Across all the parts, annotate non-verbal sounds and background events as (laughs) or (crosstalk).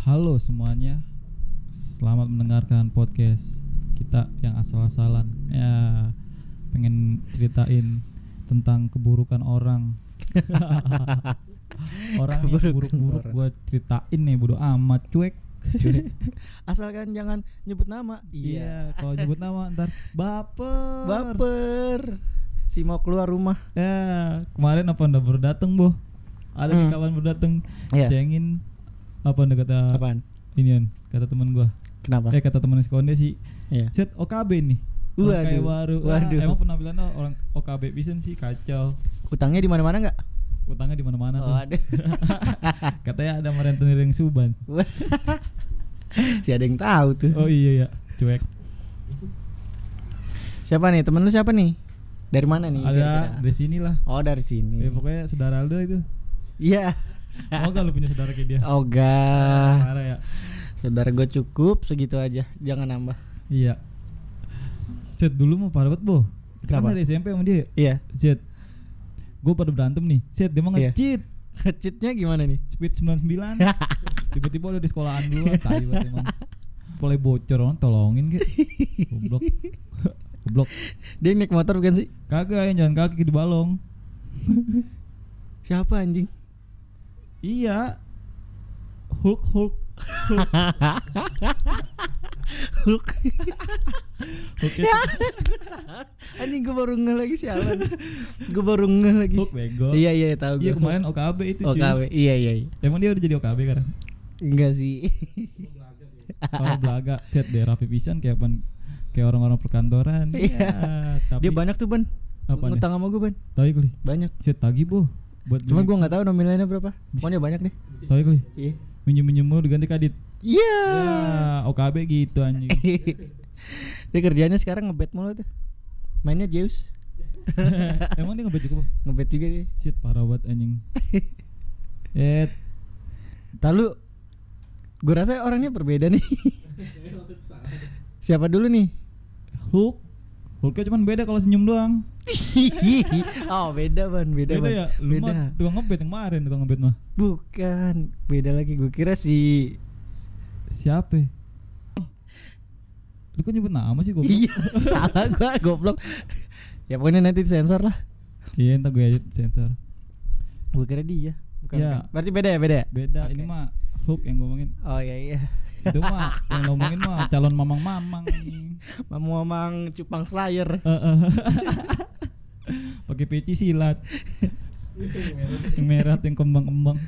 Halo semuanya, selamat mendengarkan podcast kita yang asal-asalan. Ya, pengen ceritain tentang keburukan orang. (laughs) orang yang Keburukan buruk-buruk gue ceritain nih bodo amat cuek. Asalkan jangan nyebut nama. Iya, kalau nyebut nama ntar baper. Baper. Si mau keluar rumah. Ya, kemarin apa udah baru dateng boh? Ada Hmm. kawan baru dateng, Iya. cengin apa anda kata Apaan? inian kata teman gua Kenapa? eh kata teman sekonde sih Iya. set OKB nih Orang kayak Waduh. baru Wah, Waduh. emang penampilannya orang OKB bisa sih kacau Utangnya di mana-mana enggak? utangnya di mana-mana Oh, tuh (laughs) katanya ada rentenir yang suban (laughs) si ada yang tahu tuh. oh iya ya cuek Siapa nih? Temen lu siapa nih? Dari mana nih? ada dari sini lah Oh, dari sini. ya, pokoknya saudara Aldo itu Iya. Mau gak lu punya saudara kayak dia Oh, Ogah. parah ya Saudara gue cukup segitu aja. Jangan nambah. iya Cet dulu mau parah banget kan Kenapa? dari SMP sama dia Iya. Cet gue pada berantem nih Cet dia mau Iya. nge-cheat Cheatnya gimana nih? speed 99 (laughs) tiba-tiba udah di sekolahan dulu tai banget emang mulai bocor orang tolongin ke goblok goblok Dia naik motor bukan sih? kagak yang jalan kaki di balong Siapa anjing? Iya Hulk Hulk Hulk. Hulk ya. (laughs) anjing gue baru ngeh lagi sialan. gue baru ngeh lagi. Hulk bego Iya iya tahu iya gue. kemarin OKB itu cuy OKW. Iya iya iya. emang dia udah jadi OKB kan Enggak sih. kalau belaga chat deh rapi pisan kayak pan kayak orang-orang perkantoran Iya. iya tapi Dia banyak tuh ban. apa Ngutang sama gue ban. tahu kali Banyak. chat tagi boh buat Cuman gue nggak tahu nominalnya berapa. Pokoknya banyak deh. tahu kali Iya. minjem minjem mulu diganti kadit Iya. ya OKB gitu anjing (laughs) Dia kerjanya sekarang ngebet mulu tuh. Mainnya Zeus. (laughs) Emang dia ngebet juga, Boh? Ngebet juga dia. Shit, parah banget anjing. Eh, Tahu gue rasa orangnya berbeda nih. Siapa dulu nih? Hulk. Hulknya cuman beda kalau senyum doang. (laughs) oh beda ban beda, Beda ban. ya? Lu beda mah tukang ngebet yang kemarin tukang ngebet mah. bukan beda lagi gue kira si Siapa? Lu kan nyebut nama sih gue. iya (laughs) salah gue goblok ya pokoknya nanti sensor lah Iya, entar gue edit sensor. gue kira dia bukan, Ya. bukan. berarti beda ya beda ya Beda, Oke. ini mah Hulk yang ngomongin. oh iya iya Itu mah yang ngomongin mah calon mamang-mamang anjing. mamu mamang cupang slayer. (laughs) Pakai peci silat. yang merah yang kembang-kembang. (laughs)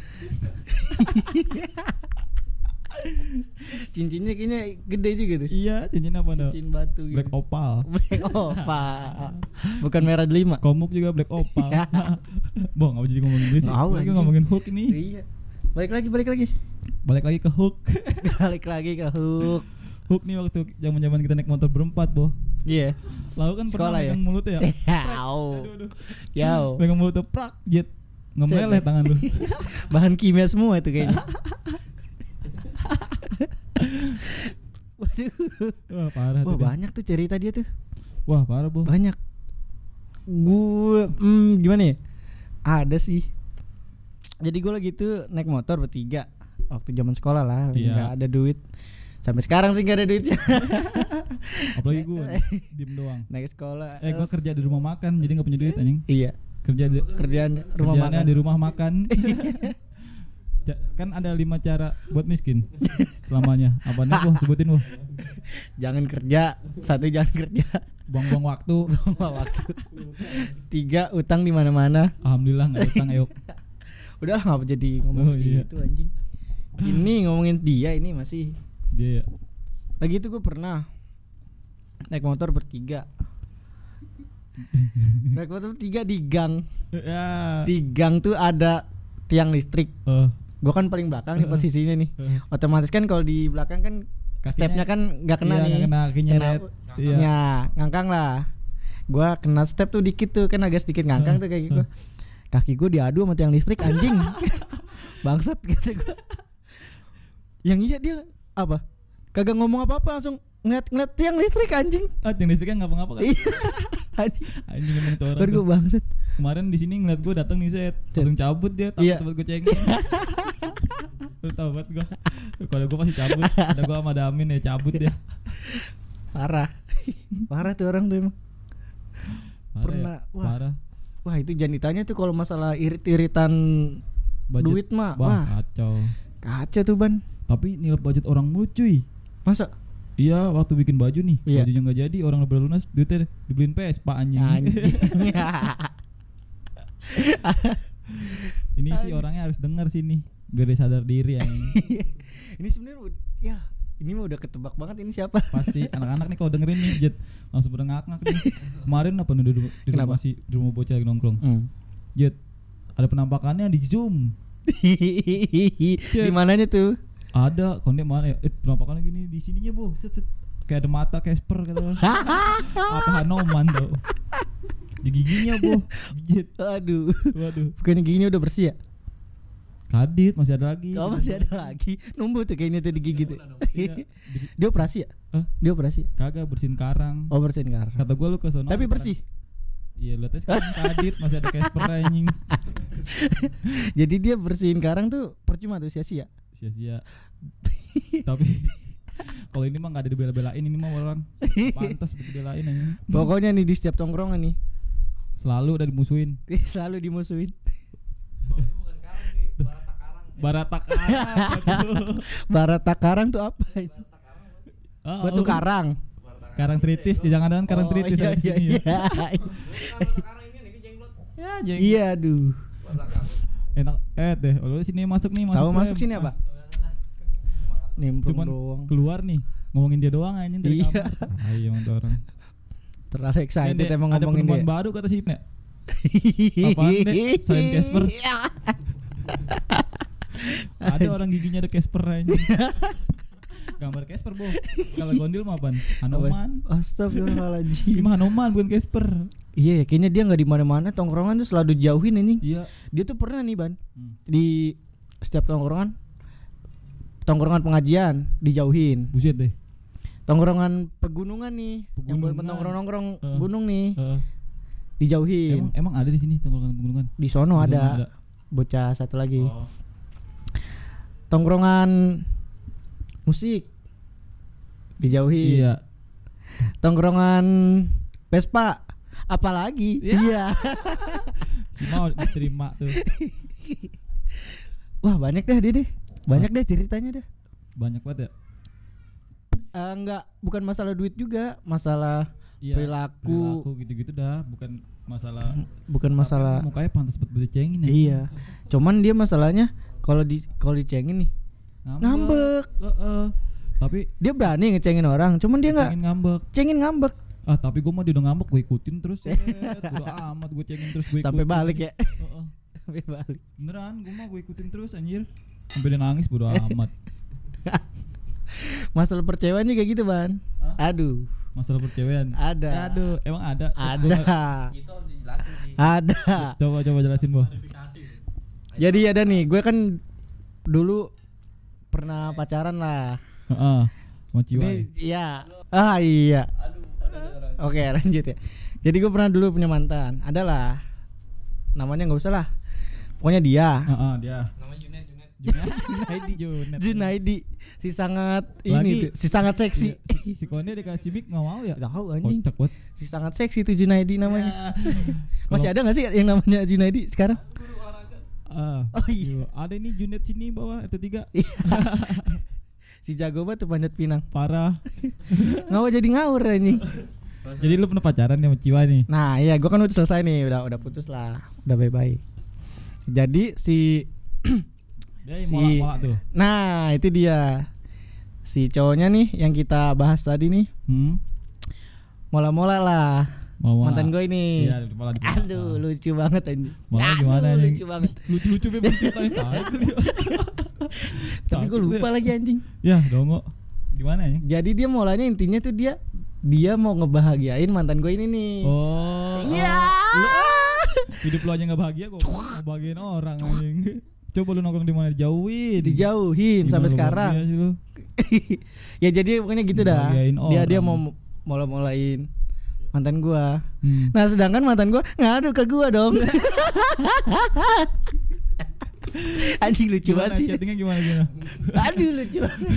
cincinnya kayaknya gede juga tuh Iya, cincin apa dah? cincin batu gitu Black opal. black opa bukan merah delima Komuk juga black opal. (laughs) Boh, nggak jadi ngomongin dia sih. Ngomongin Hulk ini. iya balik lagi balik lagi Balik lagi ke Hulk. balik lagi ke hook (laughs) Hulk nih waktu zaman-zaman kita naik motor berempat, Boh. iya Lalu kan Sekolah pernah ya? megang mulutnya ya. (laughs) Yau. Aduh, aduh. Yau. Megang mulutnya prak jet. Set. tangan lu. (laughs) Bahan kimia semua itu kayaknya. Waduh. Wah, parah Wah, tuh. dia. banyak tuh cerita dia tuh. Wah, parah, Boh. Banyak. Gue hmm, gimana ya? Ada sih. Jadi gue lagi tuh naik motor bertiga waktu zaman sekolah lah, Iya. nggak ada duit. Sampai sekarang sih nggak ada duitnya. (laughs) Apalagi gue diem doang. naik sekolah. Eh, gue kerja di rumah makan, jadi nggak punya duit anjing. Iya, Kerja di kerjaan rumah makan. di rumah makan. (laughs) (laughs) Ja- kan ada lima cara buat miskin selamanya. Apa nih, Boh? Sebutin, Boh. Jangan kerja, satu jangan kerja. Buang-buang waktu. Buang waktu. Tiga utang di mana-mana. Alhamdulillah nggak utang, ayo. Udah ngapa jadi ngomong Oh, iya. itu anjing. (clears throat) Ini ngomongin dia ini masih Dia ya. lagi itu gue pernah naik motor bertiga. (laughs) naik motor bertiga di gang. Ya. Di gang tuh ada tiang listrik. Eh, Gue kan paling belakang nih (laughs) posisinya nih. eh. Otomatis kan kalau di belakang kan Kakinya- stepnya kan nggak kena Iya, nih. nggak kena, kakinya Kena-. Iya. Ya, ngangkang lah. Gua kena step tuh dikit tuh kan agak sedikit ngangkang tuh kayak gitu. Kaki gue diadu sama tiang listrik anjing. (laughs) Bangsat kata gua. Yang iya dia apa? Kagak ngomong apa-apa langsung ngeliat ngeliat tiang listrik anjing. Ah, tiang listriknya ngapa-ngapa kan? Iya. (laughs) anjing. Anjing emang tuh orang. Baru gue bangsat. Kemarin di sini ngeliat gue datang nih set, langsung cabut dia, takut Iya. tempat gue cengeng. (laughs) Lu tau banget gue. Kalau gue pasti cabut. Ada gue sama Damin ya cabut dia. Parah. (laughs) Parah tuh orang tuh emang. Parah Pernah, ya? wah. Parah. Wah, itu jangan ditanya tuh kalau masalah irit-iritan duit mah. Wah, kacau. kacau tuh, Ban. Tapi nilai budget orang mulu cuy. Masa Iya waktu bikin baju nih Iya. Bajunya nggak jadi Orang udah lunas Duitnya dibeliin Vespa anjing anjing. (laughs) Ini sih orangnya harus denger sini Biar dia sadar diri anjing (laughs) ini sebenarnya ya, ini mah udah ketebak banget ini siapa? Pasti (laughs) anak-anak nih kalau dengerin nih Jet Langsung pada ngak-ngak nih Kemarin apa nih di, di, rumah si Di rumah bocah lagi nongkrong Hmm. Jet Ada penampakannya di zoom Di mananya tuh? Ada Konde mana ya Eh penampakannya gini Di sininya bu set, set. Kayak ada mata Casper orang. (laughs) Apa Hanoman tau Di giginya bu Aduh. Waduh Bukannya giginya udah bersih ya? Kadit masih ada lagi Oh masih ada lagi. Numbuh tuh kayaknya tuh digigit tuh. Iya. Di- (laughs) Dia operasi ya? Hah? Dia operasi. Kagak bersihin karang Oh bersihin karang. Kata gue lu ke sono Tapi bersih. Iya lu tes kan Kadit masih ada Casper anjing (laughs) Jadi dia bersihin karang tuh percuma tuh sia-sia. Sia-sia Tapi (laughs) kalau ini mah gak ada dibela-belain ini mah orang (laughs) pantas buat dibelain anjing Pokoknya nih di setiap tongkrongan nih selalu udah dimusuhin (laughs) selalu dimusuhin. Barata karang Barata karang tuh apa? oh, Batu karang. karang tritis jangan-jangan karang Oh, tritis iya, ada di iya, sini ya. iya. ya Iya aduh. enak eh deh lu sini masuk nih masuk Tahu masuk sini apa? Nimbrung cuman doang. keluar nih ngomongin dia doang anjing dari Iya. kamar (laughs) ayo emang tuh orang Terlalu excited Ini, emang ada ngomongin dia. baru kata si Ipne Apaan, Dek? (laughs) Selain Casper? ada orang giginya ada Casper anjing (laughs) gambar Casper bu kalau gondil mah apaan Hanoman Astagfirullahaladzim. Ini mah Hanoman bukan Casper Iya, kayaknya dia nggak di mana-mana tongkrongan tuh selalu dijauhin anjing. iya Dia tuh pernah nih, Ban. Hmm. Di setiap tongkrongan tongkrongan pengajian dijauhin. buset deh Tongkrongan pegunungan nih, yang buat Pegunungan. nongkrong-nongkrong Eh. gunung nih, Eh, dijauhin. emang emang ada di sini tongkrongan pegunungan Di sono Di ada, sana bocah satu lagi. Oh. Tongkrongan musik dijauhin. iya Tongkrongan Vespa apalagi? Iya. Iya. (laughs) si mau diterima tuh (laughs) Wah, banyak deh dia deh. Banyak deh ceritanya deh. banyak banget ya Eh, enggak, bukan masalah duit juga, masalah Iya, perilaku, perilaku gitu-gitu dah bukan masalah bukan masalah mukanya pantas buat dicengin ya iya. Cuman dia masalahnya kalau di kalau dicengin nih, ngambek. Heeh. Tapi Dia berani ngecengin orang, cuman dia nggak cengin ngambek cengin ngambek ah tapi gue mah dia udah ngambek gue ikutin terus ya udah amat gue cengin terus gue sampai balik ya. Heeh. sampai balik. beneran gue mah gue ikutin terus anjir sampai dia nangis bodo amat (laughs) Masalah percewaan juga gitu, Ban. Hah? Aduh, masalah percewean ada. aduh emang ada Ada. itu harus dijelasin sih Ada. coba coba jelasin bu Jadi ada nih, gue kan dulu pernah pacaran lah. Heeh. mau Ini iya. Ah iya. Oke lanjut ya. Jadi gue pernah dulu punya mantan. Adalah namanya nggak usah lah. Pokoknya dia. Heeh, dia namanya Junet Junet (laughs) Junaidi. Junet Junaidi. Si sangat Lagi- ini tuh, si sangat seksi. Iya, (laughs) si Konde dikasih mic nggak mau ya Tahu anjing. kocak banget Si sangat seksi tuh Junaidi namanya. Ya. (laughs) Masih ada nggak sih yang namanya Junaidi sekarang? Ah, Oh iya. Ada nih Junet sini bawah RT3 Si jago banget tuh panjat pinang. parah. (laughs) Ngawur jadi ngawur anjing. jadi lu pernah pacaran sama Ciwa nih? Nah iya gue kan udah selesai nih. Udah udah putus lah. Udah bye-bye. Jadi si (clears throat) dia Si- mola-mola tuh. Nah itu dia. Si cowoknya nih Yang kita bahas tadi nih. Hmm? Mola-mola lah. Mola-mola. Mantan gue ini. Iya mola Aduh lucu banget anjing. Mola Aduh, gimana anjing? lucu banget. Tahu (laughs) tuh dia. (laughs) Tapi gue lupa deh. lagi anjing. Ya dongo. Gimana ya? Jadi dia mulanya intinya tuh dia Dia mau ngebahagiain mantan gue ini nih. Oh. Iya. Hidup lu aja nggak bahagia kok. Mau bahagiain orang anjing. Coba lu nongkrong di mana? Dijauhin. Dijauhin Gimana sampai sekarang? (laughs) Ya jadi pokoknya gitu dah. Ngebahagiain Dia dia mau mola-molain mantan gua. Hmm. Nah sedangkan mantan gua ngadu ke gua dong (laughs) (laughs) Anjing lucu banget sih. chattingnya gimana gimana? (laughs) Aduh lucu banget.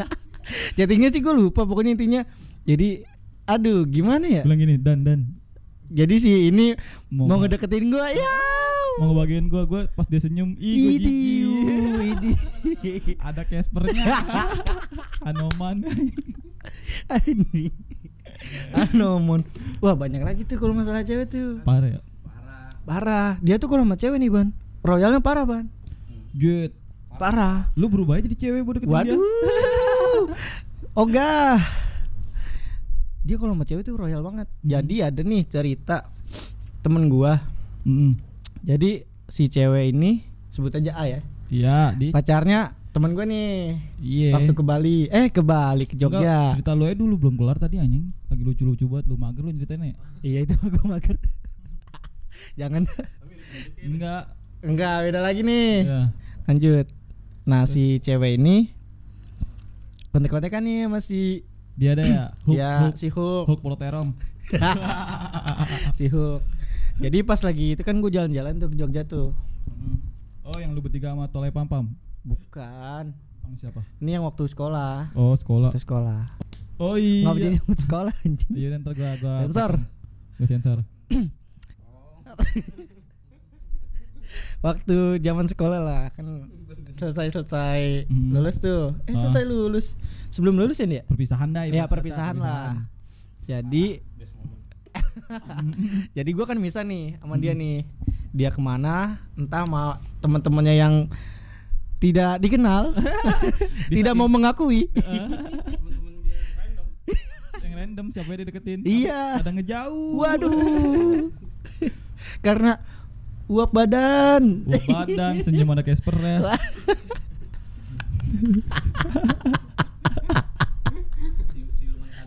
(laughs) Chattingnya sih gue lupa pokoknya intinya. Jadi aduh gimana ya? Bilang gini, dan dan Jadi si ini Mau- mau, ngedeketin gue ya. mau ngebagiin gua gua pas dia senyum, ih gua Idi, idi. Ada Caspernya. Anoman. Anomon. Wah banyak lagi tuh kalau masalah cewek tuh. Parah ya. Parah. Parah. Dia tuh kalau sama cewek nih ban. Royalnya parah ban. Jet. Parah. Lu berubah aja jadi cewek bodoh deketin dia. Waduh. (laughs) Ogah. Dia kalau sama cewek tuh royal banget. Hmm. Jadi ada nih cerita temen gua. Mm-mm. Jadi si cewek ini sebut aja A ya. Iya, di Pacarnya temen gua nih. Iya. Waktu ke Bali. Eh ke Bali ke Enggak, Jogja. cerita lu aja dulu belum kelar tadi anjing. Lagi lucu-lucu banget lu mager lu ceritain ya. Iya itu gua mager. (laughs) Jangan. Enggak. Enggak, beda lagi nih. Ya. Lanjut. Nah, si cewek ini kontek-kontekan nih sama si Dia ada ya. (clears throat) Hook, ya hook, si Hook. hook poloterong. (laughs) (laughs) si Hook. Jadi pas lagi itu kan gue jalan-jalan tuh ke Jogja tuh. Oh, yang lu bertiga sama Tole Pam Pam. Bukan. Sama siapa? Ini yang waktu sekolah. Oh, sekolah. Waktu sekolah. Oh iya. Nggak jadi waktu sekolah anjing. Iya, ntar gua gua Sensor. Gua (clears throat) sensor. (clears throat) Waktu zaman sekolah lah kan selesai-selesai Hmm. lulus tuh. Eh Ah. selesai lulus. Sebelum lulus ya dia? Perpisahan dah Ya ibarat perpisahan lah. Jadi (laughs) jadi gue kan bisa nih sama dia nih. Dia ke mana? Entah sama teman-temannya yang tidak dikenal, (laughs) tidak mau mengakui. (laughs) Yang random. Yang random siapa yang dideketin? Iya. Ada ngejauh. Waduh. Karena uap badan. Buat badan senyum ada Casper ya.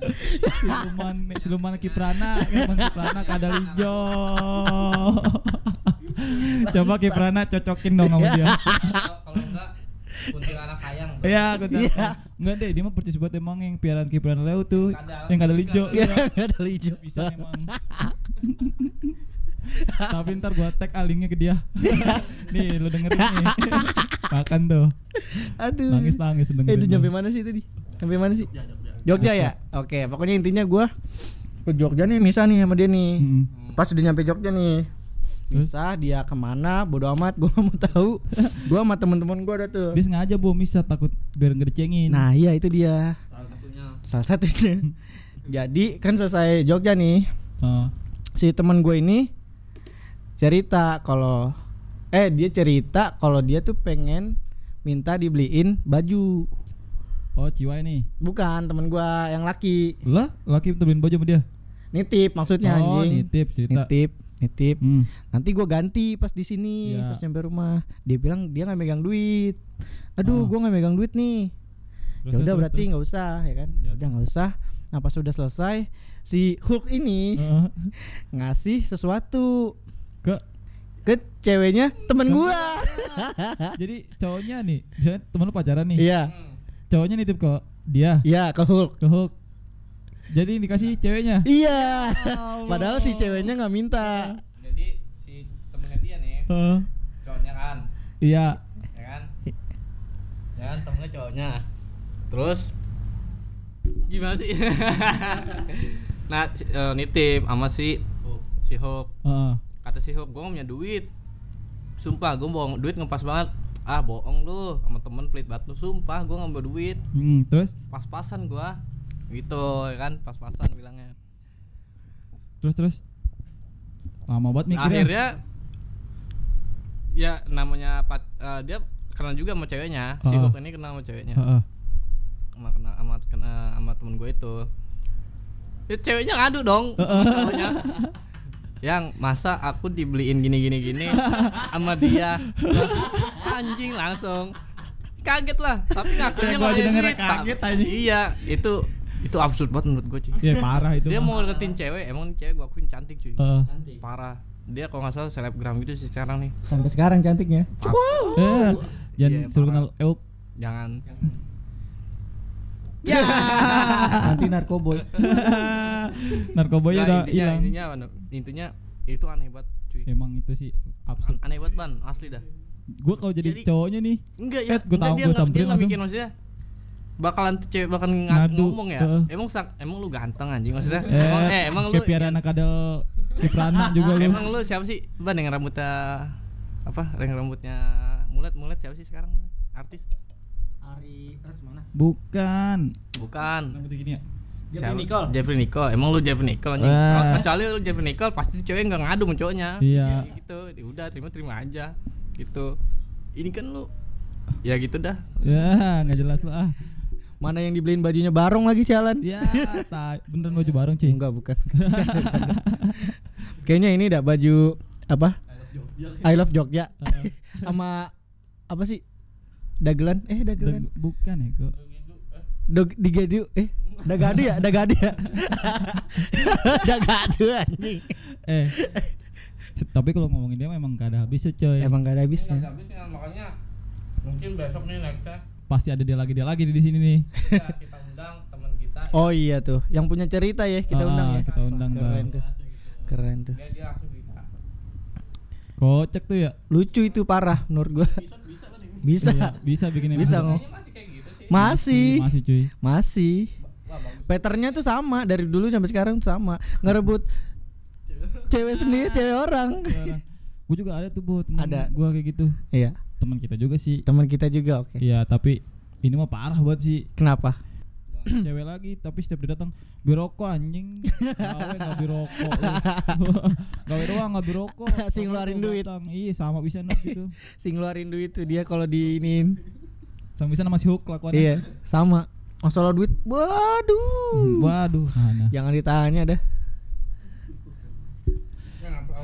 Si siluman siluman Kiprana siluman Kiprana kadal hijau coba Kiprana cocokin dong sama dia Kalau- enggak kuntilanak kayang. Iya. Iya. Enggak deh, dia mah percis banget emang yang piaraan Kiprana Leo tuh, yang kadal hijau. Gak Iya, ada hijau. bisa emang. Tapi ntar gua tag alingnya ke dia. (laughs) nih, lu dengerin nih. Makan tuh. Aduh. Nangis nangis Eh, dengerin. itu tuh. nyampe mana sih tadi? Sampai mana sih? Jogja, Jogja. Jogja ya? Oke, pokoknya intinya gua ke Jogja nih Nisa nih sama dia nih. Mm-mm. Pas udah nyampe Jogja nih. Nisa dia ke mana? Bodo amat, gua (laughs) gak mau tahu. gua sama teman-teman gua ada tuh. Dia sengaja bom bisa takut biar nggak dicengin. Nah, iya itu dia. Salah satunya. Salah satunya. (laughs) Jadi kan selesai Jogja nih, Ah. si teman gue ini cerita kalau eh dia cerita kalau dia tuh pengen minta dibeliin baju. Oh, Ciwai nih. Bukan teman gua yang laki. Lah, laki temenin baju sama dia. Nitip maksudnya oh, anjing. nitip cerita. Nitip, nitip. Hmm. Nanti gua ganti pas di sini, Iya. pas nyampe rumah. Dia bilang dia nggak megang duit. Aduh, Oh. gua nggak megang duit nih. Ya udah berarti nggak usah ya kan. Ya, udah nggak usah. Nah pas sudah selesai si Hulk ini Heeh. (laughs) ngasih sesuatu ke ke ceweknya temen gua. (laughs) jadi cowoknya nih, misalnya temen lu pacaran nih. Iya, Cowoknya nitip ke dia, iya ke Hulk. ke Hulk. Jadi dikasih ceweknya. Iya. Allah. (laughs) Padahal si ceweknya nggak minta. Jadi si temennya dia nih, Heeh. cowoknya kan, iya. ya kan? Ya kan temennya cowoknya. Terus gimana sih? (laughs) nah, si- eh, nitip sama si si Hope. Heeh. Kata si Hope, gue punya duit. Sumpah, gue bohong duit ngepas banget. Ah, bohong lu sama temen pelit batu. Sumpah, gue ngambil duit. Hmm, terus Pas-pasan gua gitu ya kan pas-pasan bilangnya terus terus lama banget mikirnya. akhirnya ya namanya pat- eh, dia kenal juga sama ceweknya si Ah. Hook ini kenal sama ceweknya Heeh. sama kenal sama kenal sama temen gue itu ya ceweknya ngadu dong cowoknya. Yang masa aku dibeliin gini gini gini sama dia anjing langsung kaget lah tapi ngakunya Ya, aja duit, Pak. kaget anjing. iya itu itu absurd banget menurut gue cuy Ya parah itu. dia mah. mau deketin cewek emang cewek gue akuin cantik cuy Heeh. parah dia kalau nggak salah selebgram gitu sih sekarang nih Sampai sekarang cantiknya. Eh, jangan Iya, suruh parah. kenal Euk. jangan Ya. (laughs) Anti narkoboy. (laughs) Narkoboy Nah, udah intinya hilang. intinya intinya itu aneh banget cuy Emang itu sih absurd. An- aneh banget ban asli dah Gue kalau jadi, Jadi- cowoknya nih, Enggak ya, gua enggak tahu, enggak, samperin langsung. mikir maksudnya bakalan tuh cewek bakalan nga- Ngadu, ngomong ya. Emang sak, emang lu ganteng anjing maksudnya. Eh, emang eh emang lu piara anak kadal Ciprana juga lu. emang lu siapa sih? Ban yang rambutnya apa? Yang rambutnya mulet-mulet siapa sih sekarang? Artis? Ari terus mana? Bukan. Bukan. Gini ya. Jeffrey? Nicole. Jeffrey Nicole. Emang lu Jeffrey Nicole anjing. Kalau kecuali lu Jeffrey Nicole pasti cewek enggak ngadu sama cowoknya. Iya. Ya, gitu. Ya udah terima-terima aja. Gitu. Ini kan lu ya gitu dah. Ya, nggak jelas lu ah. Mana yang dibeliin bajunya barong lagi jalan? Ya, beneran baju bareng, cuy. Enggak bukan. (laughs) Kayaknya ini dah baju apa? I love Jogja. Sama apa sih? Dagelan? Eh dagelan. Dag- bukan ya, kok. Dog digadu eh dagadu ya dagadu ya (laughs) dagadu anjing Eh. Tapi kalau ngomongin dia memang gak ada habisnya, coy. emang gak ada habisnya habisnya makanya mungkin besok nih nextnya Pasti ada dia lagi dia lagi di sini nih. kita, kita undang teman kita oh iya tuh yang punya cerita ya kita Ah, undang ya kita undang, keren Bang. tuh keren tuh dia, dia Kocak tuh ya. lucu itu parah menurut gua bisa Iya, bisa bikin bisa ngomong. Masih kayak gitu sih. Masih. Masih, cuy. masih. Patternnya tuh sama. Dari dulu sampai sekarang tuh sama. Ngerebut cewek. sendiri cewek orang. Gue juga ada tuh, Bu, teman Ada. gua kayak gitu. iya. Teman kita juga sih. teman kita juga oke. Iya, tapi ini mah parah buat sih. Kenapa (clears throat) cewek lagi tapi setiap dia datang biroko anjing. Gawe nggak biroko (laughs) gawe doang nggak biroko (laughs) Si ngeluarin duit. iya sama bisa nak gitu. (laughs) Si ngeluarin duit tuh dia kalau diinin sama bisa masih hook kelakuannya. Iya sama. Masalah duit waduh. Waduh mana jangan ditanya dah.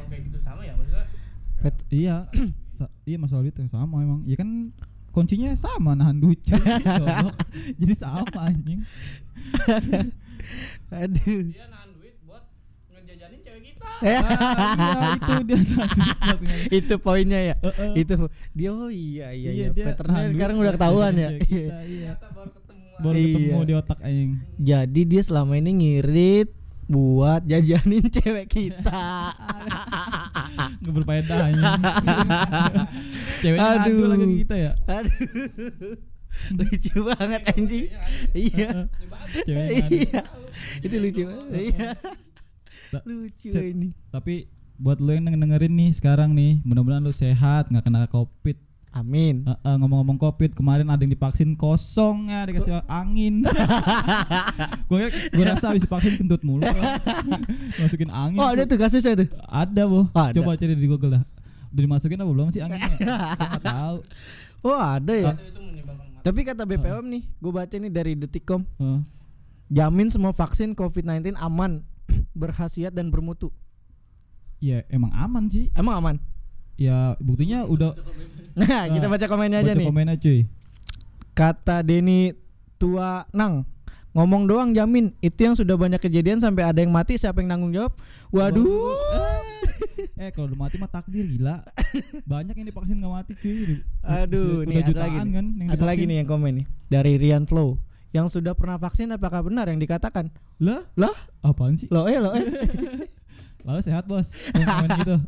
Ya gitu sama ya Pet- iya (clears throat) iya masalah duit yang sama emang. Ya kan kuncinya sama nahan duit cuy. (laughs) Goblok. jadi sama anjing (laughs) aduh dia nahan duit buat ngejajanin cewek kita Ah, (laughs) iya itu dia nahan duit buat nge- itu poinnya ya Heeh. itu dia oh iya iya, iya. dia patternnya sekarang udah ketahuan ya kita, iya. kita baru ketemu baru Iya. ketemu di otak anjing jadi dia selama ini ngirit buat jajanin cewek kita (laughs) nggak berfaedah anjing. (laughs) Ceweknya Aduh. lagi kita ya. Aduh. (laughs) Lucu banget anjing. Iya. Iya. itu lucu banget. Iya. Ta- lucu ini. Tapi buat lo yang dengerin nih sekarang nih, mudah-mudahan lo sehat, nggak kena covid. Amin Eh, eh, ngomong-ngomong covid, kemarin ada yang divaksin kosong ya, dikasih angin. (laughs) gue gue rasa habis vaksin kentut mulu. (laughs) Masukin angin. oh ada tuh kasusnya tuh Ada boh. Oh, ada. Coba cari di Google dah. Udah dimasukin apa belum sih anginnya? (laughs) Nggak tahu. oh ada ya mati tapi kata BPOM nih gue baca nih dari detikcom Eh, jamin semua vaksin COVID-19 aman (clears throat) berkhasiat dan bermutu ya emang aman sih. emang aman Ya buktinya udah nah kita baca komennya aja baca nih. komennya cuy. kata Denny tua nang ngomong doang jamin. Itu yang sudah banyak kejadian sampai ada yang mati siapa yang nanggung jawab? Waduh. Eh kalau udah mati mah takdir gila. Banyak yang divaksin nggak mati cuy. aduh Udah nih ada lagi nih. kan yang ada lagi nih yang komen nih dari Rian Flow. Yang sudah pernah vaksin apakah benar yang dikatakan? Lah, lah? Apaan sih? lo eh lo eh. (laughs) Lalu sehat bos. Gitu (laughs)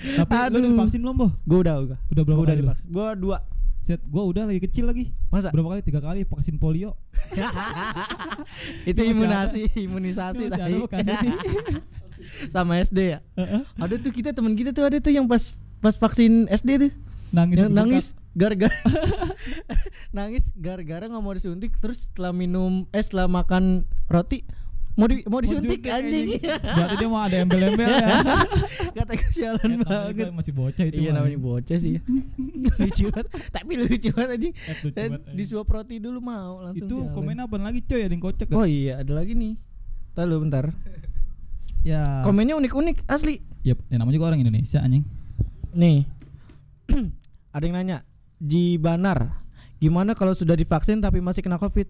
Tapi lu Aduh. udah vaksin belum boh? gue udah udah. Udah berapa Gua udah kali lu? divaksin. Gue dua. Set, gua udah lagi kecil lagi. Masa? Berapa kali? Tiga kali vaksin polio. (laughs) Itu masih imunisasi tadi. (laughs) sama SD ya? Heeh. ada tuh kita teman kita tuh ada tuh yang pas pas vaksin SD tuh. Nangis yang nangis gara-gara (laughs) nangis gara-gara nggak mau disuntik terus setelah minum eh setelah makan roti mau di, mau disuntik anjing. (laughs) Berarti dia mau ada embel-embel ya. (laughs) Kata kesialan tapi banget. Masih bocah itu iya namanya bocah sih. Ya. (laughs) lucu banget. Tapi lucu banget anjing. Eh, lucu Eh, banget, di anjing. suap roti dulu mau langsung Itu jalan. komen apa lagi coy? Ada yang kocak oh iya ada lagi nih. Tahu lu bentar. Ya. Komennya unik-unik asli. Ya yang namanya juga orang Indonesia anjing. Nih, (clears throat) ada yang nanya, Ji Banar, gimana kalau sudah divaksin tapi masih kena COVID?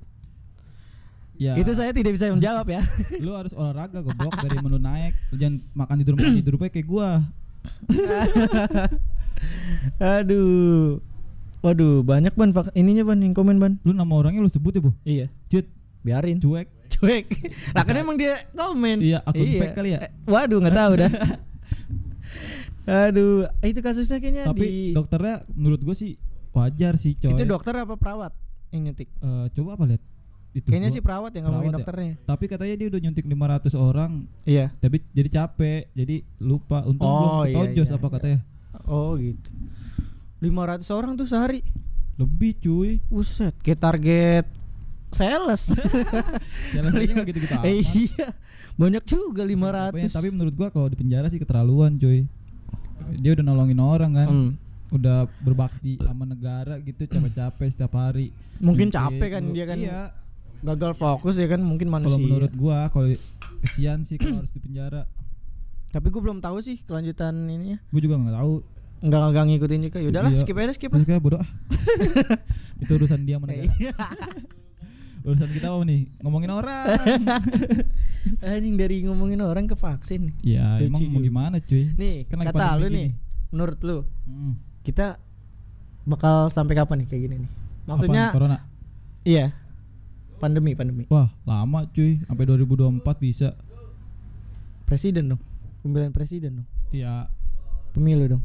Ya Itu saya tidak bisa menjawab ya. (laughs) Lu harus olahraga goblok Dari menu naik Lu Jangan makan tidur makan tidur Kayak kayak gua (laughs) Aduh, waduh, banyak ban ininya ban yang komen ban. Lu nama orangnya lu sebut ya bu Iya, Cut biarin. Cuek Cuek. (laughs) Lah kan emang dia komen. Iya akun fake kali ya Eh, Waduh, nggak tahu dah. Aduh, itu kasusnya kayaknya Tapi di dokternya menurut gue sih wajar sih coy. itu dokter apa perawat yang nyuntik? Eh, coba apa lihat? Itu Kayaknya sih perawat yang ngomongin perawat ya? dokternya. Tapi katanya dia udah nyuntik 500 orang, Iya. tapi jadi capek, jadi lupa. Untung Oh, belum iya, ketojos iya, apa iya. katanya. Oh gitu. 500 orang tuh sehari. Lebih cuy. Buset, kayak target sales. (laughs) Saja nggak gitu-gitu (laughs) amat. Eh, iya. Banyak juga Tapi, 500. tapi menurut gua kalau di penjara sih keterlaluan cuy. Dia udah nolongin orang kan. Hmm. Udah berbakti sama negara gitu capek-capek setiap hari. Mungkin capek kan dia kan. Iya. Gagal fokus ya kan mungkin Kalau manusia. menurut gua kalau kesian sih kalau harus di penjara. Tapi gue belum tahu sih kelanjutan ininya. Gue juga nggak tahu. Enggak enggak ngikutin juga. Yaudahlah, Iya. skip aja skip lah. kayak bodoh. (laughs) Itu urusan dia negara. Iya. (laughs) Urusan kita apa nih? Ngomongin orang. (laughs) Anjing dari ngomongin orang ke vaksin ya Lucu emang mau gimana cuy? Nih, Kan kata lu nih. Menurut lu, Hmm. kita bakal sampai kapan nih kayak gini nih? Maksudnya Apaan, corona. iya. Pandemi, pandemi. Wah, lama cuy, sampai 2024 bisa. Presiden dong. Pemilihan presiden dong. Iya, Pemilu dong.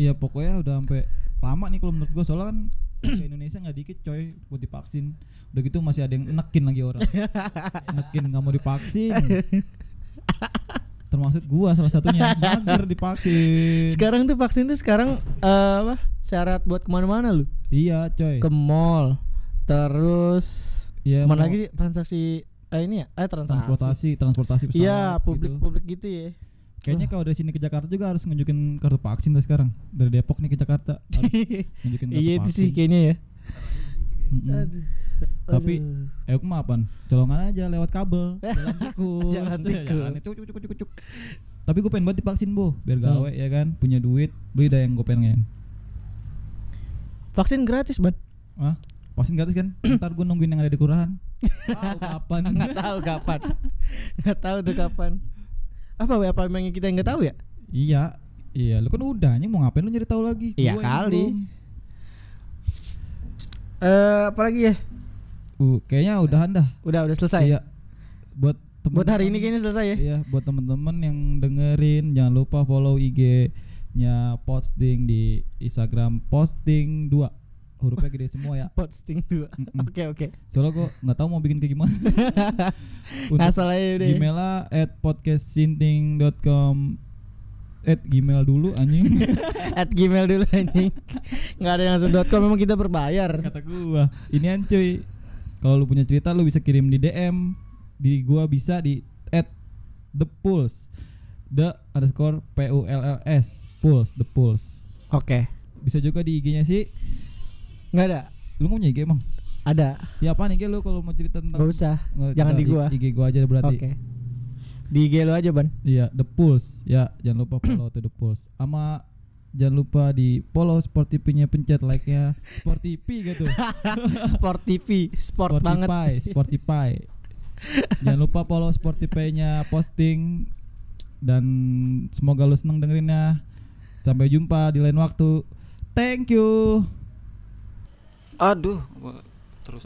iya pokoknya udah sampai lama nih kalau menurut gua soalnya kan (clears throat) ke Indonesia nggak dikit coy buat divaksin. Udah gitu masih ada yang nekin lagi orang. (laughs) nekin nggak mau divaksin. Termasuk gua salah satunya mager divaksin. Sekarang tuh vaksin tuh sekarang eh, apa? Syarat buat ke mana-mana lu? Iya coy. Ke mall. Terus Iya, mana mau lagi transaksi eh ini ya? Eh transaksi. transportasi, transportasi pesawat. Iya, publik gitu. publik gitu ya. Kayaknya kalau dari sini ke Jakarta juga harus nunjukin kartu vaksin tuh sekarang. Dari Depok nih ke Jakarta (laughs) harus nunjukin kartu iya itu vaksin. sih kayaknya ya. Tapi Aduh. eh aku mah apaan? Colongan aja lewat kabel. (laughs) Jalan tikus. Jalan (laughs) tikus. Jalannya cuk, cuk, cuk, cuk, cuk. Tapi gue pengen banget divaksin, Bo. Biar gawe ya kan, punya duit, beli dah yang gue pengen. vaksin gratis, Ban. Hah? Vaksin gratis kan? Ntar gue nungguin yang ada di kelurahan. Tahu kapan? (laughs) Nggak tahu kapan. Nggak tahu tuh kapan. Apa ya apa memang kita nggak tahu ya? iya. Iya, lu kan udah anjing mau ngapain lu nyari tahu lagi? Iya Gua yang kali. Eh apalagi ya? Uh, kayaknya udahan dah. Udah udah selesai. Iya. Buat Buat hari ini kayaknya selesai ya. Iya, buat temen-temen yang dengerin jangan lupa follow IG-nya posting di Instagram posting 2 hurufnya gede semua ya. (laughs) Posting dua. Oke oke. Soalnya kok nggak tahu mau bikin kayak gimana. (laughs) Ngasal aja ya. Gmailnya at podcastsinting.com at gmail dulu anjing (laughs) At gmail dulu anjing. Nggak ada yang langsung .com memang kita berbayar. kata gua ini cuy kalau lu punya cerita lu bisa kirim di DM di gua bisa di at the pulse the underscore p u l l s pulse the pulse Oke. bisa juga di IG-nya sih Nggak ada. lu nggak punya IG emang Ada. ya apa nih lu kalau mau cerita tentang Gak usah. Nggak, jangan di gua. IG gua aja berarti Oke. Di IG lu aja, Ban. iya the pulse ya jangan lupa follow tuh the pulse sama jangan lupa di follow sport TV-nya pencet like-nya sport TV gitu (laughs) Sport TV, sport banget. Spotify, Spotify. Jangan lupa follow Spotify-nya posting dan semoga lu seneng dengerinnya. Sampai jumpa di lain waktu. Thank you. Aduh,